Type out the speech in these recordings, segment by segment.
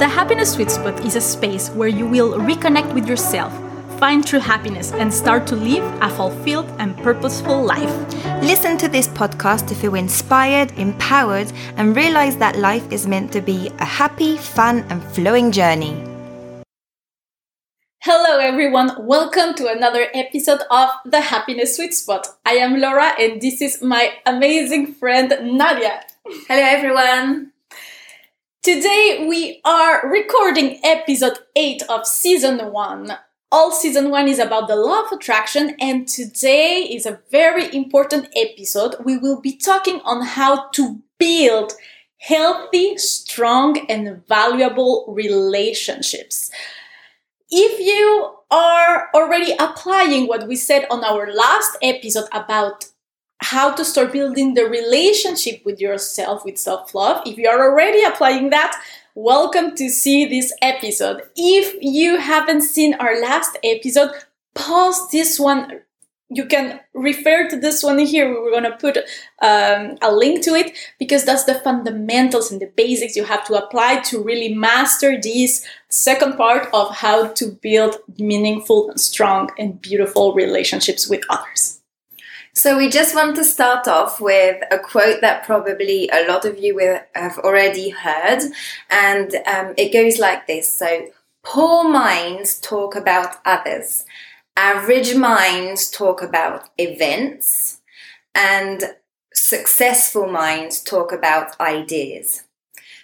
The Happiness Sweet Spot is a space where you will reconnect with yourself, find true happiness, and start to live a fulfilled and purposeful life. Listen to this podcast to feel inspired, empowered, and realize that life is meant to be a happy, fun, and flowing journey. Hello, everyone. Welcome to another episode of The Happiness Sweet Spot. I am Laura, and this is my amazing friend Nadia. Hello, everyone. Today we are recording episode 8 of season 1. All season 1 is about the law of attraction, and today is a very important episode. We will be talking on how to build healthy, strong, and valuable relationships if you are already applying what we said on our last episode about how to start building the relationship with yourself with self-love if you are already applying that welcome to see this episode if you haven't seen our last episode pause this one you can refer to this one here. We're going to put um, a link to it because that's the fundamentals and the basics you have to apply to really master this second part of how to build meaningful, strong, and beautiful relationships with others. So, we just want to start off with a quote that probably a lot of you will have already heard, and um, it goes like this. So, poor minds talk about others. Average minds talk about events. And successful minds talk about ideas.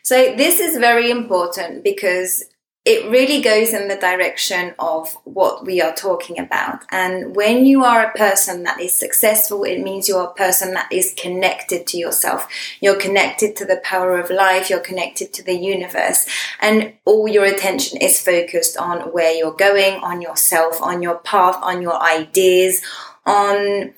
So this is very important because it really goes in the direction of what we are talking about. And when you are a person that is successful, it means you're a person that is connected to yourself. You're connected to the power of life. You're connected to the universe. And all your attention is focused on where you're going, on yourself, on your path, on your ideas, on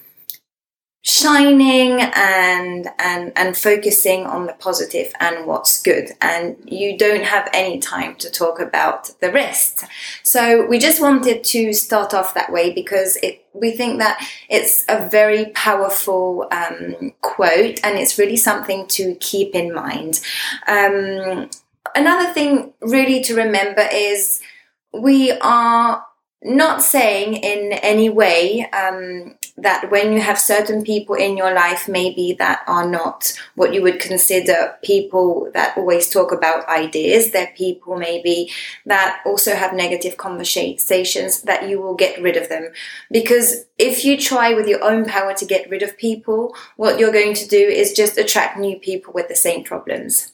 shining and and and focusing on the positive and what's good. And you don't have any time to talk about the rest. So we just wanted to start off that way because it we think that it's a very powerful um, quote and it's really something to keep in mind. Um, another thing really to remember is we are not saying in any way um, that when you have certain people in your life, maybe that are not what you would consider people that always talk about ideas, they're people maybe that also have negative conversations, that you will get rid of them. Because if you try with your own power to get rid of people, what you're going to do is just attract new people with the same problems.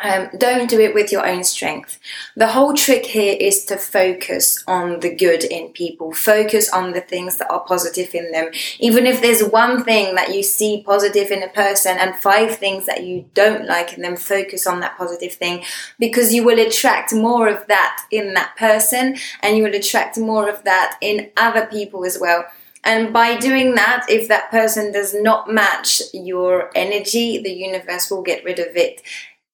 Um, don't do it with your own strength. The whole trick here is to focus on the good in people. Focus on the things that are positive in them. Even if there's one thing that you see positive in a person and five things that you don't like in them, focus on that positive thing because you will attract more of that in that person and you will attract more of that in other people as well. And by doing that, if that person does not match your energy, the universe will get rid of it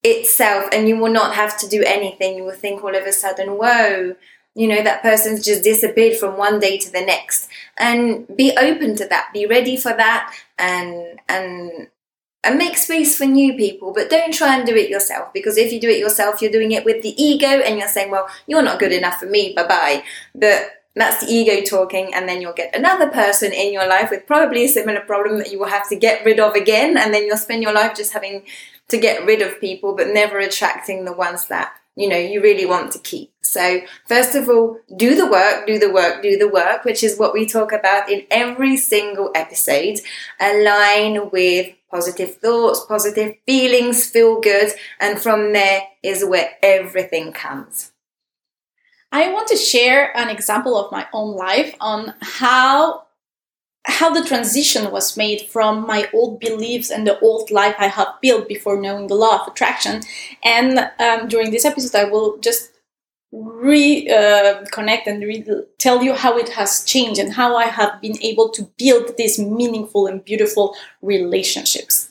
itself and you will not have to do anything. You will think all of a sudden, whoa, you know, that person's just disappeared from one day to the next. And be open to that, be ready for that and and and make space for new people, but don't try and do it yourself because if you do it yourself, you're doing it with the ego and you're saying, well, you're not good enough for me, bye bye. But that's the ego talking, and then you'll get another person in your life with probably a similar problem that you will have to get rid of again, and then you'll spend your life just having to get rid of people, but never attracting the ones that you know you really want to keep. So, first of all, do the work, do the work, do the work, which is what we talk about in every single episode. Align with positive thoughts, positive feelings, feel good, and from there is where everything comes. I want to share an example of my own life on how how the transition was made from my old beliefs and the old life I have built before knowing the law of attraction. And um, during this episode, I will just reconnect uh, and re- tell you how it has changed and how I have been able to build these meaningful and beautiful relationships.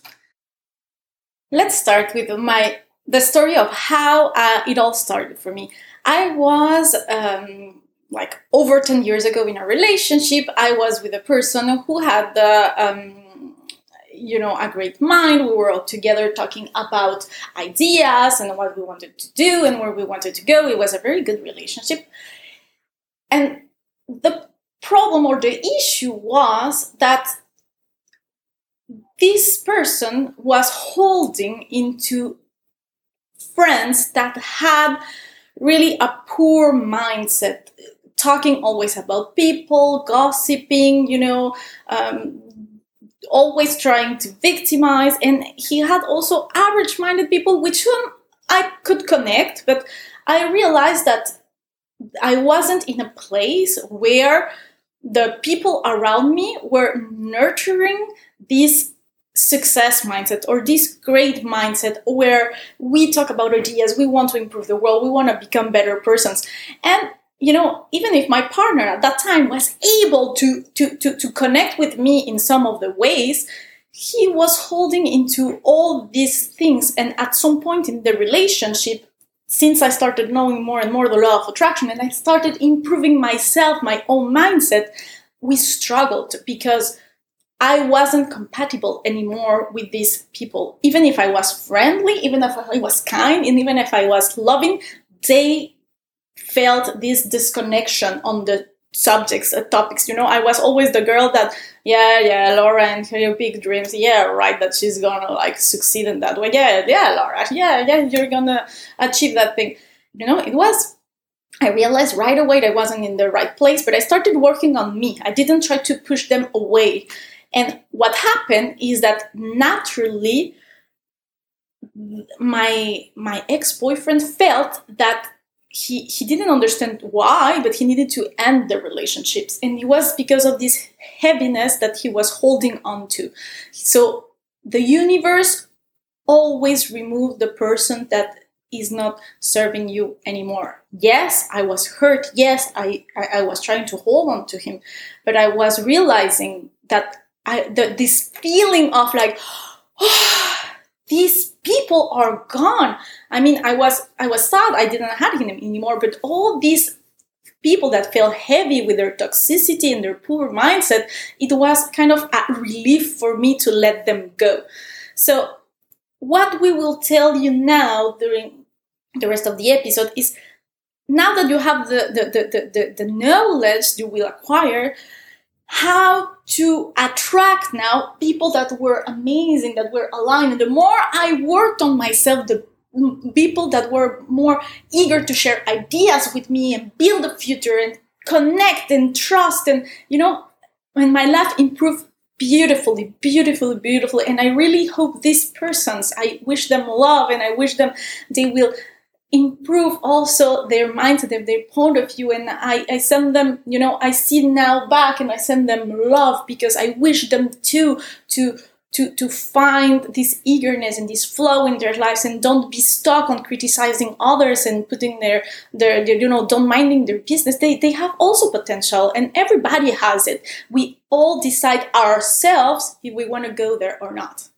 Let's start with my the story of how uh, it all started for me. I was um, like over 10 years ago in a relationship i was with a person who had the um, you know, a great mind. We were all together talking about ideas and what we wanted to do and where we wanted to go. It was a very good relationship. And the problem or the issue was that this person was holding into friends that had really a poor mindset talking always about people gossiping you know um, always trying to victimize. And he had also average minded people with whom i could connect but i realized that i wasn't in a place where the people around me were nurturing this success mindset or this great mindset where we talk about ideas we want to improve the world we want to become better persons. And you know even if my partner at that time was able to to to, to connect with me in some of the ways he was holding into all these things and at some point in the relationship since i started knowing more and more the law of attraction and i started improving myself my own mindset we struggled because I wasn't compatible anymore with these people. Even if I was friendly, even if I was kind, and even if I was loving, they felt this disconnection on the subjects, uh, topics. You know, I was always the girl that, yeah, yeah, Laura and her big dreams. Yeah, right, that she's gonna like succeed in that way. Yeah, yeah, Laura. Yeah, yeah, you're gonna achieve that thing. You know, it was I realized right away that I wasn't in the right place, but I started working on me. I didn't try to push them away. And what happened is that naturally my my ex-boyfriend felt that he he didn't understand why, but he needed to end the relationships. And it was because of this heaviness that he was holding on to. So the universe always removed the person that is not serving you anymore. Yes, I was hurt. Yes, I, I, I was trying to hold on to him, but I was realizing that I, the, this feeling of like, oh, these people are gone. I mean, I was, I was sad I didn't have him anymore, but all these people that felt heavy with their toxicity and their poor mindset, it was kind of a relief for me to let them go. So, what we will tell you now during the rest of the episode is now that you have the, the, the, the, the knowledge you will acquire, how to attract now people that were amazing, that were aligned. And the more I worked on myself, the people that were more eager to share ideas with me and build a future and connect and trust and you know when my life improved beautifully beautifully beautifully and i really hope these persons i wish them love and i wish them they will improve also their mindset and their point of view. And I, I send them you know i see now back and i send them love because i wish them too to to to find this eagerness and this flow in their lives and don't be stuck on criticizing others and putting their their, their you know don't minding their business. They they have also potential and everybody has it. We all decide ourselves if we want to go there or not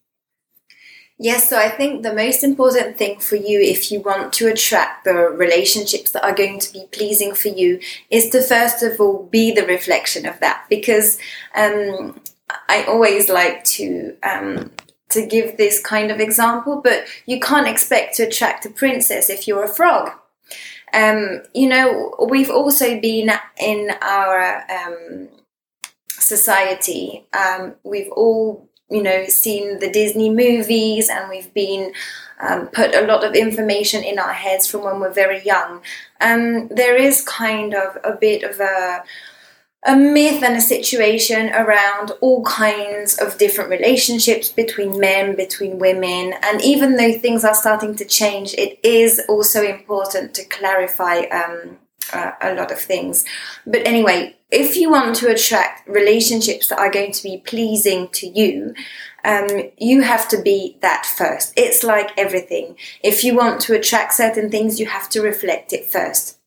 Yes, so I think the most important thing for you if you want to attract the relationships that are going to be pleasing for you is to first of all be the reflection of that because um, I always like to um, to give this kind of example, but you can't expect to attract a princess if you're a frog. Um, you know, we've also been in our um, society, um, we've all you know, seen the Disney movies and we've been um, put a lot of information in our heads from when we're very young. Um, there is kind of a bit of a a myth and a situation around all kinds of different relationships between men, between women, and even though things are starting to change, it is also important to clarify um, uh, a lot of things. But anyway, if you want to attract relationships that are going to be pleasing to you, um, you have to be that first. It's like everything. If you want to attract certain things, you have to reflect it first.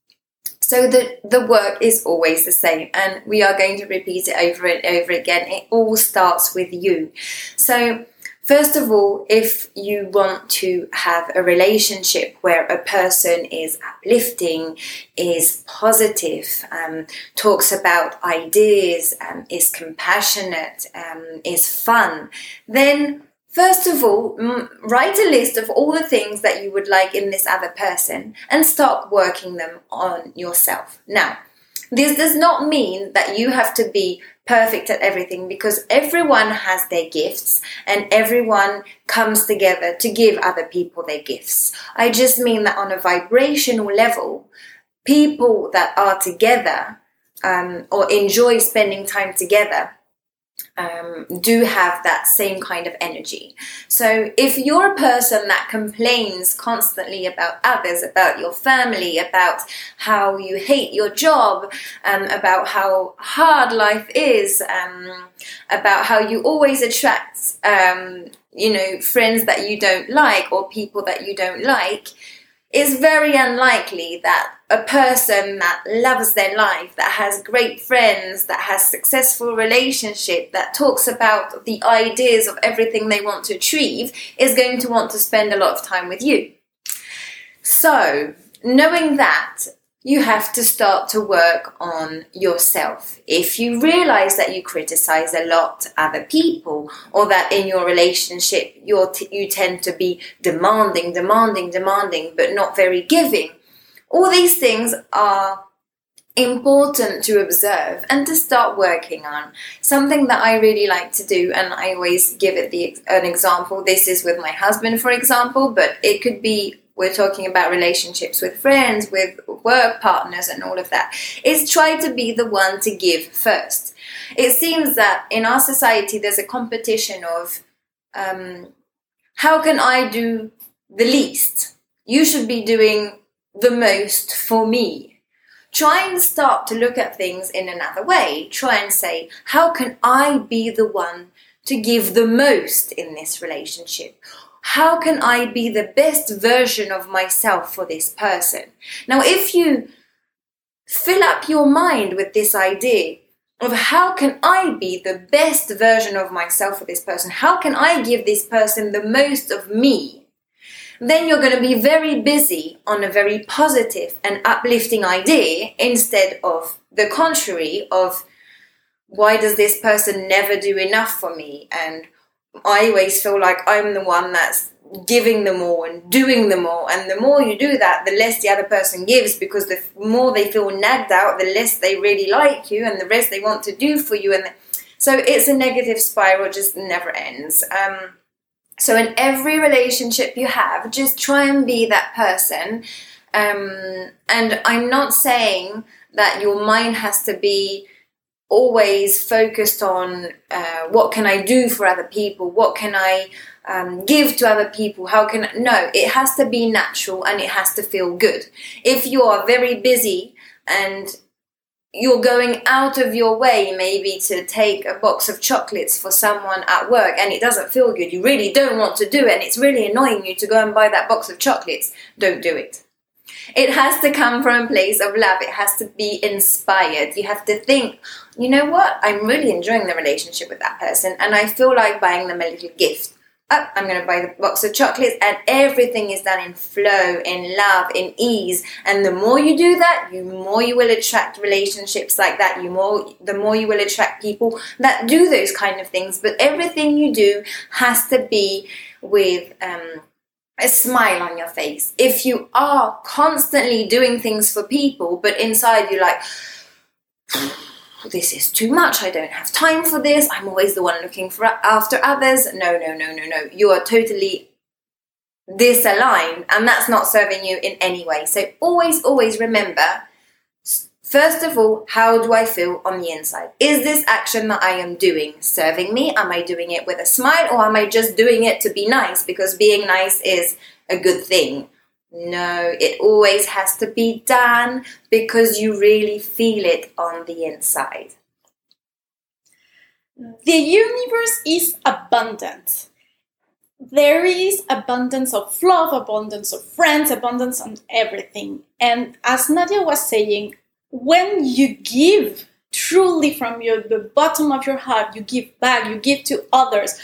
So the, the work is always the same, and we are going to repeat it over and over again. It all starts with you. So First of all, if you want to have a relationship where a person is uplifting, is positive, um, talks about ideas, um, is compassionate, um, is fun, then First of all, write a list of all the things that you would like in this other person and start working them on yourself. Now, this does not mean that you have to be perfect at everything because everyone has their gifts and everyone comes together to give other people their gifts. I just mean that on a vibrational level, people that are together um, or enjoy spending time together um, do have that same kind of energy. So if you're a person that complains constantly about others, about your family, about how you hate your job, um, about how hard life is, um, about how you always attract, um, you know, friends that you don't like or people that you don't like, it's very unlikely that a person that loves their life, that has great friends, that has successful relationship, that talks about the ideas of everything they want to achieve, is going to want to spend a lot of time with you. So, knowing that, you have to start to work on yourself. If you realize that you criticize a lot other people or that in your relationship you t- you tend to be demanding, demanding, demanding, but not very giving, all these things are important to observe and to start working on. Something that I really like to do, and I always give it the, an example. This is with my husband, for example, but it could be we're talking about relationships with friends, with work partners, and all of that, is try to be the one to give first. It seems that in our society there's a competition of um, how can I do the least? You should be doing the most for me. Try and start to look at things in another way. Try and say, how can I be the one to give the most in this relationship? How can I be the best version of myself for this person? Now, if you fill up your mind with this idea of how can I be the best version of myself for this person? How can I give this person the most of me? Then you're going to be very busy on a very positive and uplifting idea instead of the contrary of why does this person never do enough for me and I always feel like I'm the one that's giving them all and doing them all. And the more you do that, the less the other person gives because the more they feel nagged out, the less they really like you and the less they want to do for you. And the, so it's a negative spiral, just never ends. Um, so in every relationship you have, just try and be that person. Um, and I'm not saying that your mind has to be always focused on uh, what can I do for other people, what can I um, give to other people, how can I? no, it has to be natural and it has to feel good. If you are very busy and you're going out of your way maybe to take a box of chocolates for someone at work and it doesn't feel good, you really don't want to do it and it's really annoying you to go and buy that box of chocolates, don't do it. It has to come from a place of love. It has to be inspired. You have to think, you know what? I'm really enjoying the relationship with that person, and I feel like buying them a little gift. Oh, I'm going to buy the box of chocolates, and everything is done in flow, in love, in ease. And the more you do that, you more you will attract relationships like that. You more, the more you will attract people that do those kind of things. But everything you do has to be with um, a smile on your face. If you are constantly doing things for people, but inside you're like, this is too much. I don't have time for this. I'm always the one looking for after others. No, no, no, no, no. You are totally disaligned, and that's not serving you in any way. So always, always remember First of all, how do I feel on the inside? Is this action that I am doing serving me? Am I doing it with a smile or am I just doing it to be nice because being nice is a good thing? No, it always has to be done because you really feel it on the inside. The universe is abundant. There is abundance of love, abundance of friends, abundance on everything. And as Nadia was saying, when you give truly from your the bottom of your heart, you give back, you give to others,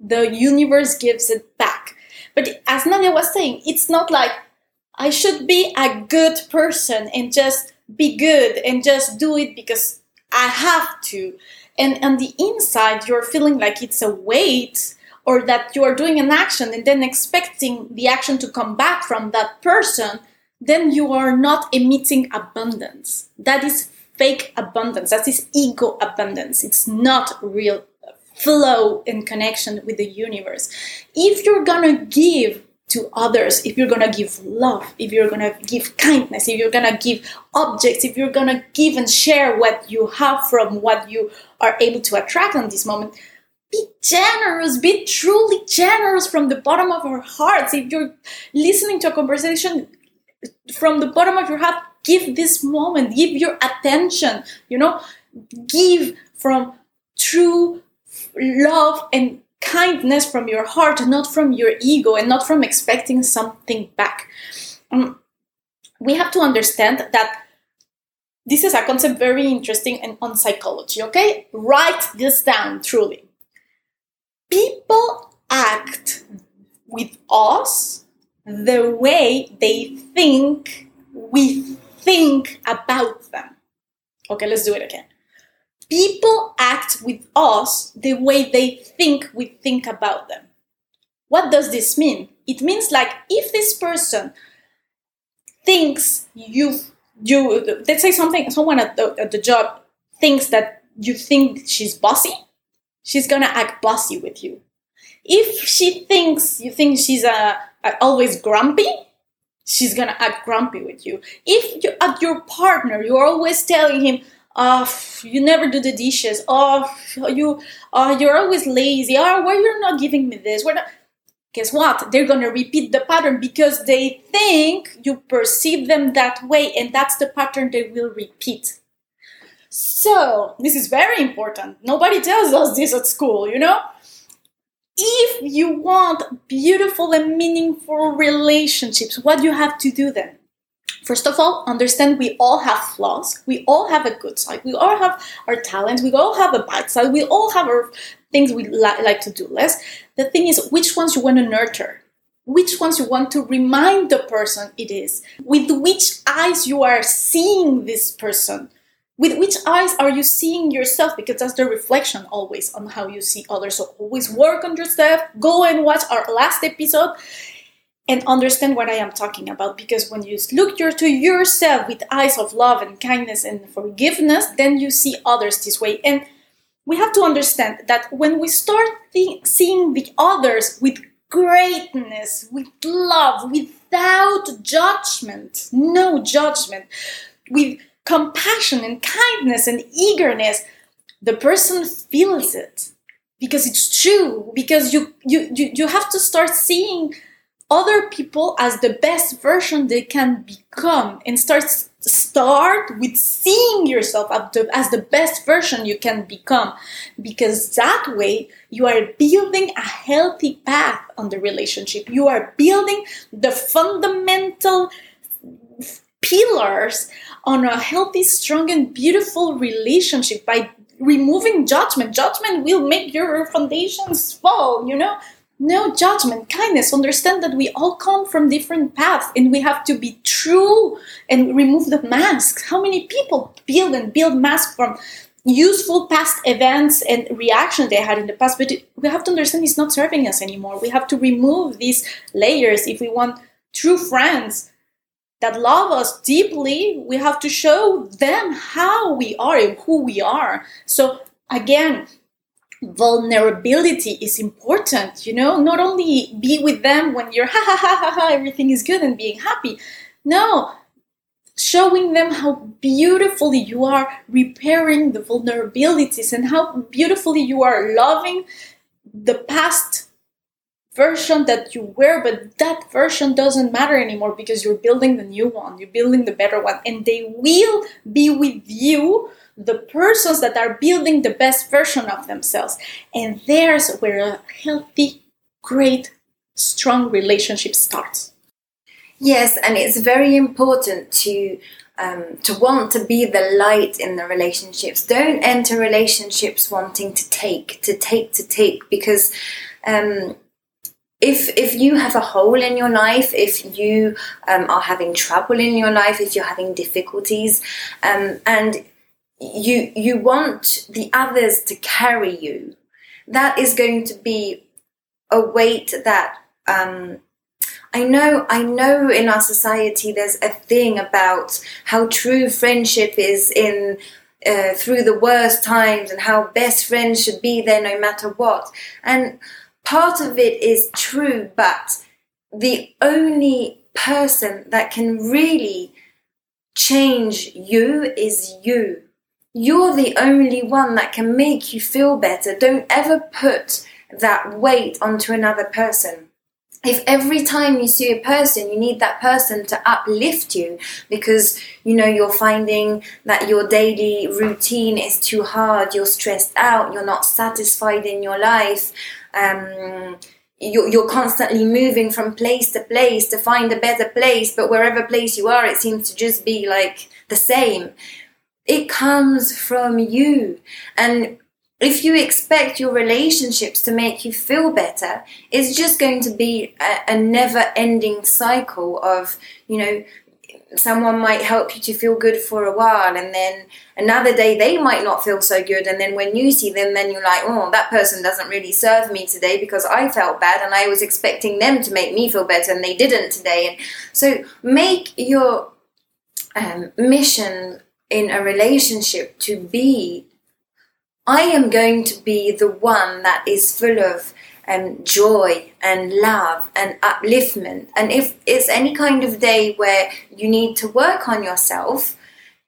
the universe gives it back. But as Nadia was saying, it's not like I should be a good person and just be good and just do it because I have to. And on the inside, you're feeling like it's a weight or that you are doing an action and then expecting the action to come back from that person, then you are not emitting abundance. That is fake abundance. That is ego abundance. It's not real flow and connection with the universe. If you're gonna give to others, if you're gonna give love, if you're gonna give kindness, if you're gonna give objects, if you're gonna give and share what you have from what you are able to attract in this moment, be generous, be truly generous from the bottom of our hearts. If you're listening to a conversation from the bottom of your heart, give this moment, give your attention, you know, give from true love and kindness from your heart, not from your ego and not from expecting something back. Um, we have to understand that this is a concept very interesting and on psychology, okay? Write this down truly. People act with us the way they think we think about them. Okay, let's do it again people act with us the way they think we think about them. What does this mean? It means like if this person thinks you you let's say something someone at the, at the job thinks that you think she's bossy, she's gonna act bossy with you. If she thinks you think she's a, a always grumpy, she's gonna act grumpy with you. If you at your partner, you're always telling him, oh, you never do the dishes. Oh, you, oh, you're always lazy. Oh, why you're not giving me this? We're not. Guess what? They're gonna repeat the pattern because they think you perceive them that way, and that's the pattern they will repeat. So, this is very important. Nobody tells us this at school, you know? If you want beautiful and meaningful relationships, what do you have to do then? First of all, understand we all have flaws. We all have a good side. We all have our talents. We all have a bad side. We all have our things we li- like to do less. The thing is, which ones you want to nurture? Which ones you want to remind the person it is? With which eyes you are seeing this person? With which eyes are you seeing yourself? Because that's the reflection always on how you see others. So always work on yourself. Go and watch our last episode and understand what I am talking about. Because when you look your, to yourself with eyes of love and kindness and forgiveness, then you see others this way. And we have to understand that when we start seeing the others with greatness, with love, without judgment, no judgment, with compassion and kindness and eagerness, the person feels it because it's true because you you you, you have to start seeing other people as the best version they can become and start start with seeing yourself as the, as the best version you can become because that way you are building a healthy path on the relationship. You are building the fundamental pillars on a healthy strong and beautiful relationship by removing judgment judgment will make your foundations fall you know no judgment, kindness, understand that we all come from different paths and we have to be true and remove the masks. How many people build and build masks from useful past events and reactions they had in the past? But we have to understand it's not serving us anymore. We have to remove these layers if we want true friends that love us deeply. We have to show them how we are and who we are. So, again, vulnerability is important you know not only be with them when you're ha ha ha ha ha everything is good and being happy no showing them how beautifully you are repairing the vulnerabilities and how beautifully you are loving the past version that you were but that version doesn't matter anymore because you're building the new one you're building the better one and they will be with you the persons that are building the best version of themselves. And there's where a healthy, great, strong relationship starts. Yes, and it's very important to um, to want to be the light in the relationships. Don't enter relationships wanting to take, to take, to take, because um, if if you have a hole in your life, if you um, are having trouble in your life, if you're having difficulties, um, and you you want the others to carry you, that is going to be a weight that um, I know. I know in our society there's a thing about how true friendship is in uh, through the worst times and how best friends should be there no matter what. And part of it is true, but the only person that can really change you is you. You're the only one that can make you feel better. Don't ever put that weight onto another person if every time you see a person you need that person to uplift you because you know you're finding that your daily routine is too hard you're stressed out you're not satisfied in your life um, you're, you're constantly moving from place to place to find a better place but wherever place you are it seems to just be like the same. It comes from you. And if you expect your relationships to make you feel better, it's just going to be a, a never ending cycle of, you know, someone might help you to feel good for a while and then another day they might not feel so good and then when you see them then you're like oh that person doesn't really serve me today because i felt bad and i was expecting them to make me feel better and they didn't today. And so make your um, mission in a relationship to be I am going to be the one that is full of um, joy and love and upliftment. And if it's any kind of day where you need to work on yourself,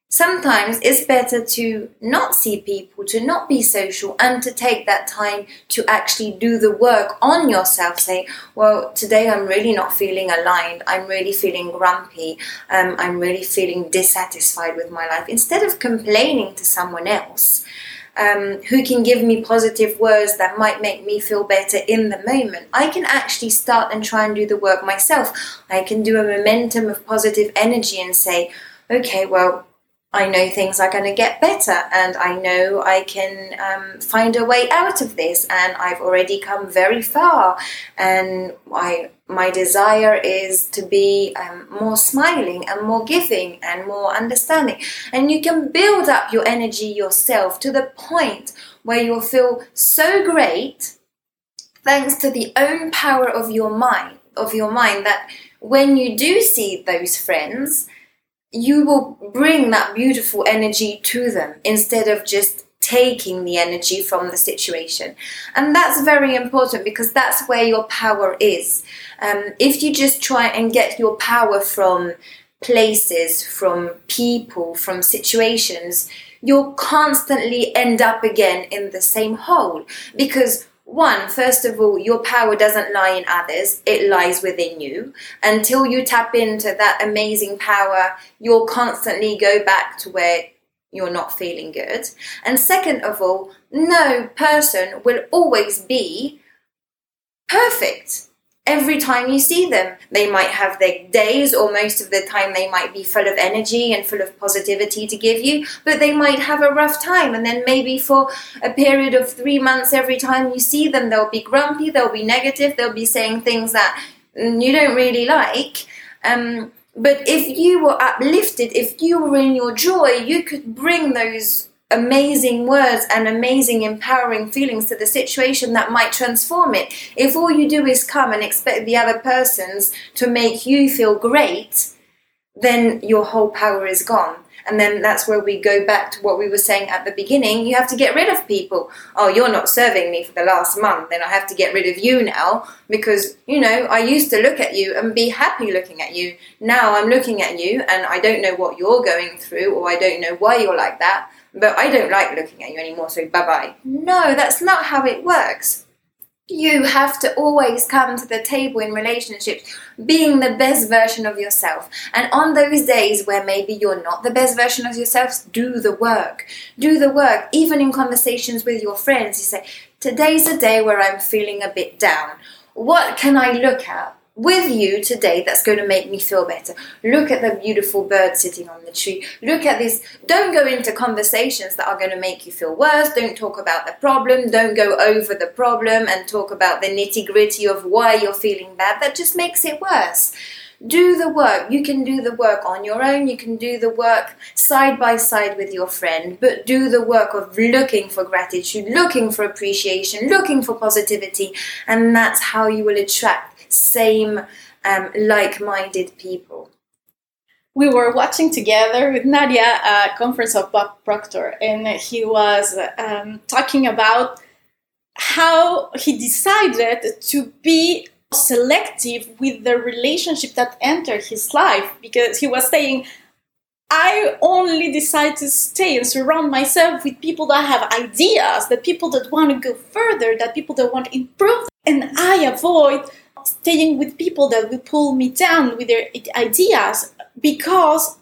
sometimes it's better to not see people, to not be social, and to take that time to actually do the work on yourself. Say, well, today I'm really not feeling aligned. I'm really feeling grumpy. Um, I'm really feeling dissatisfied with my life. Instead of complaining to someone else, um, who can give me positive words that might make me feel better in the moment. I can actually start and try and do the work myself. I can do a momentum of positive energy and say, okay, well, I know things are going to get better and I know I can um, find a way out of this and I've already come very far and I my desire is to be um, more smiling and more giving and more understanding and you can build up your energy yourself to the point where you'll feel so great thanks to the own power of your mind of your mind that when you do see those friends you will bring that beautiful energy to them instead of just taking the energy from the situation. And that's very important because that's where your power is. Um, if you just try and get your power from places, from people, from situations, you'll constantly end up again in the same hole because one, first of all, your power doesn't lie in others, it lies within you. Until you tap into that amazing power, you'll constantly go back to where you're not feeling good. And second of all, no person will always be perfect every time you see them. They might have their days, or most of the time, they might be full of energy and full of positivity to give you, but they might have a rough time. And then maybe for a period of three months, every time you see them, they'll be grumpy, they'll be negative, they'll be saying things that you don't really like. Um, but if you were uplifted, if you were in your joy, you could bring those amazing words and amazing empowering feelings to the situation that might transform it. If all you do is come and expect the other persons to make you feel great, then your whole power is gone. And then that's where we go back to what we were saying at the beginning. You have to get rid of people. Oh, you're not serving me for the last month, then I have to get rid of you now because, you know, I used to look at you and be happy looking at you. Now I'm looking at you and I don't know what you're going through or I don't know why you're like that but I don't like looking at you anymore, so bye bye. No, that's not how it works. You have to always come to the table in relationships being the best version of yourself. And on those days where maybe you're not the best version of yourself, do the work. Do the work. Even in conversations with your friends, you say, Today's a day where I'm feeling a bit down. What can I look at? With you today that's going to make me feel better. Look at the beautiful bird sitting on the tree. Look at this. Don't go into conversations that are going to make you feel worse. Don't talk about the problem. Don't go over the problem and talk about the nitty gritty of why you're feeling bad. That just makes it worse. Do the work. You can do the work on your own. You can do the work side by side with your friend, but do the work of looking for gratitude, looking for appreciation, looking for positivity, and that's how you will attract same um, like-minded people. We were watching together with Nadia a conference of Bob Proctor, and he was um, talking about how he decided to be selective with the relationship that entered his life because he was saying I only decide to stay and surround myself with people that have ideas, that people that want to go further, that people that want to improve. And I avoid staying with people that will pull me down with their ideas because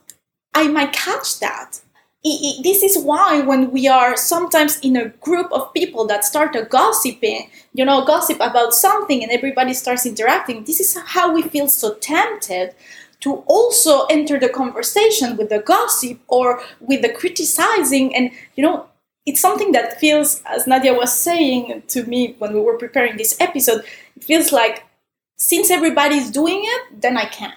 I might catch that. It, it, this is why when we are sometimes in a group of people that start a gossiping, you know, gossip about something and everybody starts interacting, this is how we feel so tempted to also enter the conversation with the gossip or with the criticizing and you know it's something that feels as nadia was saying to me when we were preparing this episode it feels like since everybody's doing it, then I can.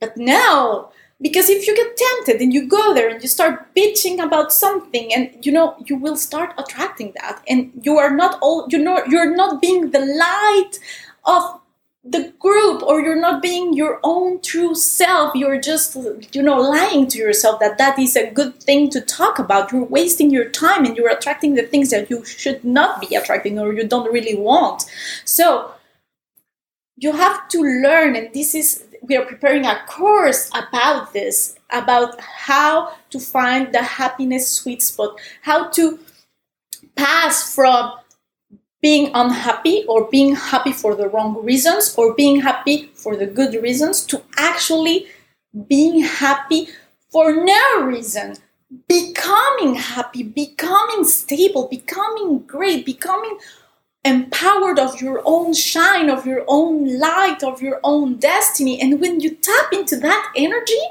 But now, because if you get tempted and you go there and you start bitching about something and you know you will start attracting that and you are not all you know you're not being the light of the group or you're not being your own true self. You're just you know lying to yourself that that is a good thing to talk about. You're wasting your time and you're attracting the things that you should not be attracting or you don't really want. So you have to learn and this is we are preparing a course about this about how to find the happiness sweet spot how to pass from being unhappy or being happy for the wrong reasons or being happy for the good reasons to actually being happy for no reason. Becoming happy becoming stable becoming great becoming empowered of your own shine, of your own light, of your own destiny. And when you tap into that energy,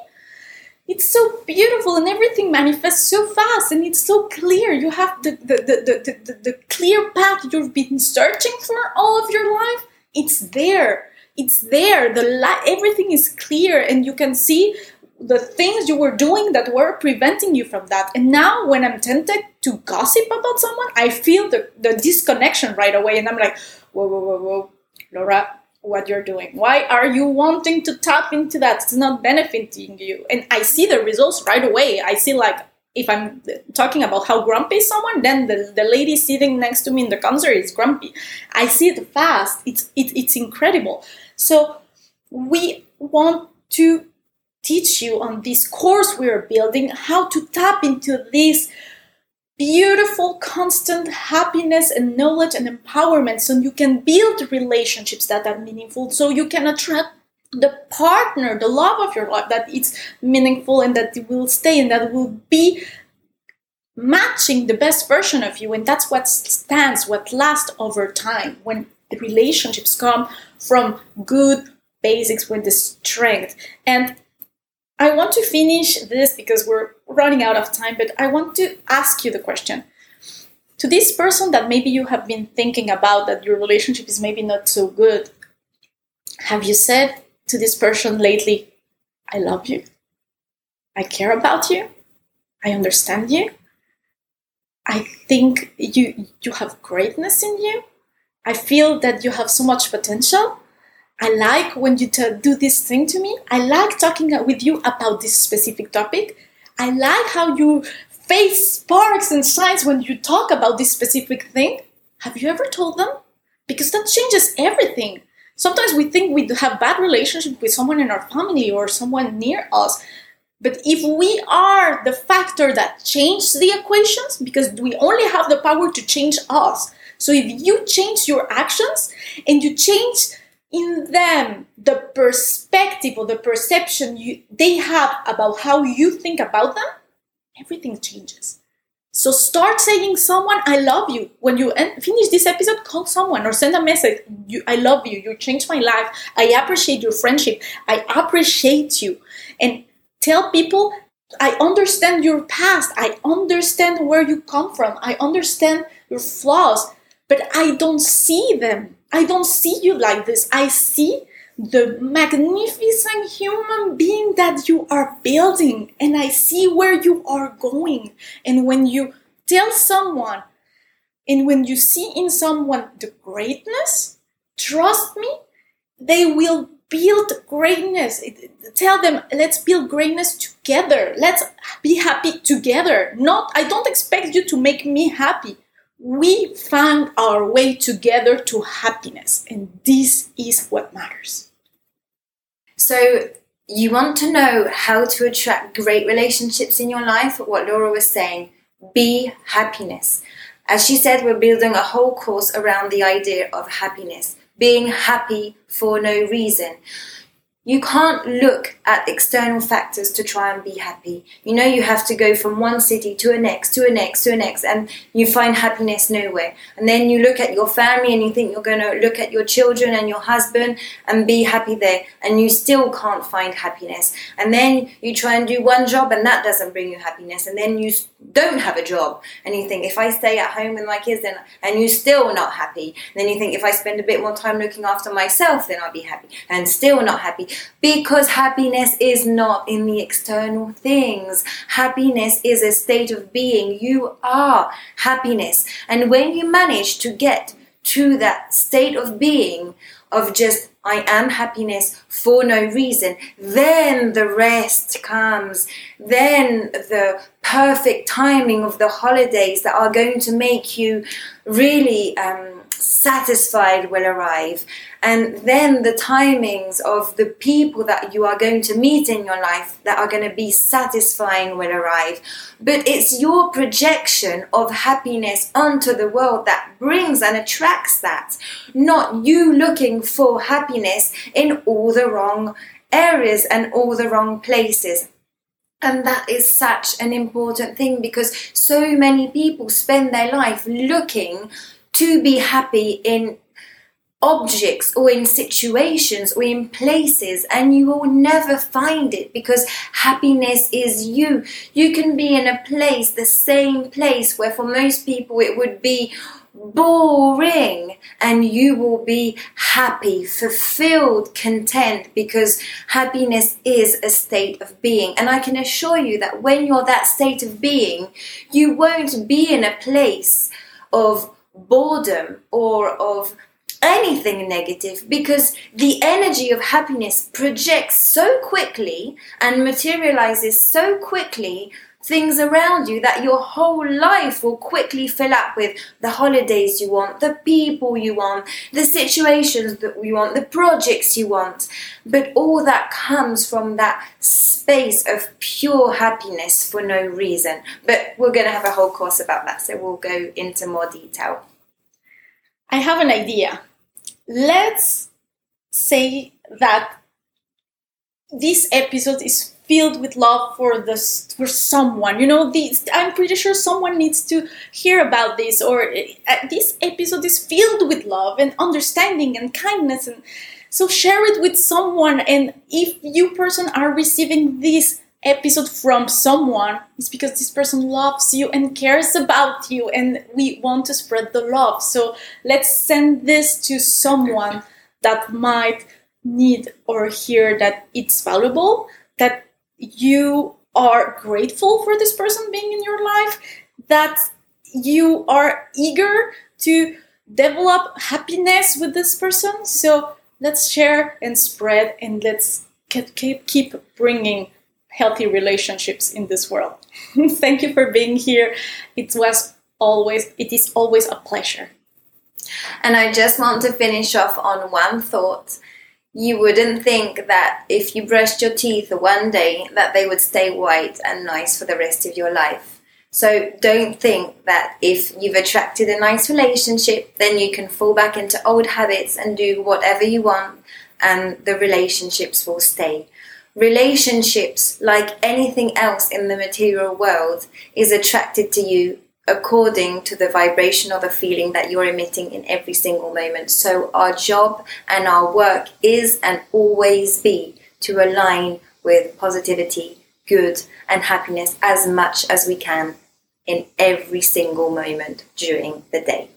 it's so beautiful and everything manifests so fast and it's so clear. You have the, the, the, the, the, clear path you've been searching for all of your life. It's there. It's there. The light, everything is clear and you can see the things you were doing that were preventing you from that. And now, when I'm tempted to gossip about someone, I feel the, the disconnection right away. And I'm like, whoa, whoa, whoa, whoa, Laura, what you're doing. Why are you wanting to tap into that? It's not benefiting you. And I see the results right away. I see, like, if I'm talking about how grumpy someone, then the, the lady sitting next to me in the concert is grumpy. I see it fast. It's, it, it's incredible. So, we want to teach you on this course we are building how to tap into this beautiful constant happiness and knowledge and empowerment so you can build relationships that are meaningful so you can attract the partner the love of your life that it's meaningful and that it will stay and that will be matching the best version of you. And that's what stands what lasts over time. When the relationships come from good basics with the strength. And I want to finish this because we're running out of time, but I want to ask you the question. To this person that maybe you have been thinking about that your relationship is maybe not so good, have you said to this person lately, I love you? I care about you? I understand you? I think you you have greatness in you. I feel that you have so much potential I like when you t- do this thing to me. I like talking with you about this specific topic. I like how your face sparks and shines when you talk about this specific thing. Have you ever told them? Because that changes everything. Sometimes we think we have bad relationship with someone in our family or someone near us. But if we are the factor that changes the equations, because we only have the power to change us. So if you change your actions and you change in them the perspective or the perception you, they have about how you think about them, everything changes. So start saying someone I love you. When you end, finish this episode, call someone or send a message. You, I love you. You changed my life. I appreciate your friendship. I appreciate you. And tell people I understand your past. I understand where you come from. I understand your flaws, but I don't see them. I don't see you like this. I see the magnificent human being that you are building, and I see where you are going. And when you tell someone, and when you see in someone the greatness, trust me, they will build greatness. Tell them, let's build greatness together. Let's be happy together. Not, I don't expect you to make me happy. We find our way together to happiness, and this is what matters. So, you want to know how to attract great relationships in your life? What Laura was saying be happiness. As she said, we're building a whole course around the idea of happiness being happy for no reason. You can't look at external factors to try and be happy. You know, you have to go from one city to a next, to a next, to a next, and you find happiness nowhere. And then you look at your family and you think you're going to look at your children and your husband and be happy there, and you still can't find happiness. And then you try and do one job and that doesn't bring you happiness. And then you don't have a job and you think, if I stay at home with my kids, then, and you're still not happy. And then you think, if I spend a bit more time looking after myself, then I'll be happy, and still not happy because happiness is not in the external things. Happiness is a state of being. You are happiness. And when you manage to get to that state of being, of just I am happiness for no reason, then the rest comes. Then the perfect timing of the holidays that are going to make you really um, satisfied will arrive. And then the timings of the people that you are going to meet in your life that are going to be satisfying will arrive. But it's your projection of happiness onto the world that brings and attracts that, not you looking for happiness in all the wrong areas and all the wrong places. And that is such an important thing because so many people spend their life looking to be happy in objects or in situations or in places and you will never find it because happiness is you. You can be in a place the same place where for most people it would be boring and you will be happy fulfilled content because happiness is a state of being. And i can assure you that when you're that state of being you won't be in a place of boredom or of anything negative because the energy of happiness projects so quickly and materializes so quickly things around you that your whole life will quickly fill up with the holidays you want, the people you want, the situations that you want, the projects you want. But all that comes from that space of pure happiness for no reason. But we're going to have a whole course about that, so we'll go into more detail. I have an idea. Let's say that this episode is filled with love for this for someone you know i'm pretty sure someone needs to hear about this or uh, this episode is filled with love and understanding and kindness and so share it with someone. And if you person are receiving this episode from someone it's because this person loves you and cares about you and we want to spread the love. So let's send this to someone that might need or hear that it's valuable that you are grateful for this person being in your life that you are eager to develop happiness with this person so let's share and spread and let's keep, keep bringing healthy relationships in this world. Thank you for being here. It was always, it is always a pleasure. And I just want to finish off on one thought. You wouldn't think that if you brushed your teeth one day that they would stay white and nice for the rest of your life. So don't think that if you've attracted a nice relationship, then you can fall back into old habits and do whatever you want and the relationships will stay relationships, like anything else in the material world, is attracted to you according to the vibration or the feeling that you're emitting in every single moment. So, our job and our work is and always be to align with positivity, good, and happiness as much as we can in every single moment during the day.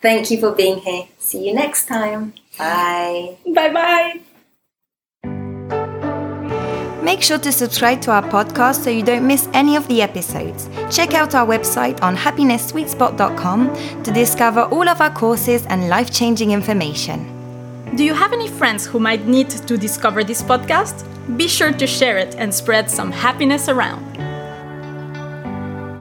Thank you for being here. See you next time. Bye. Bye bye. Make sure to subscribe to our podcast so you don't miss any of the episodes. Check out our website on happinesssweetspot.com to discover all of our courses and life changing information. Do you have any friends who might need to discover this podcast? Be sure to share it and spread some happiness around.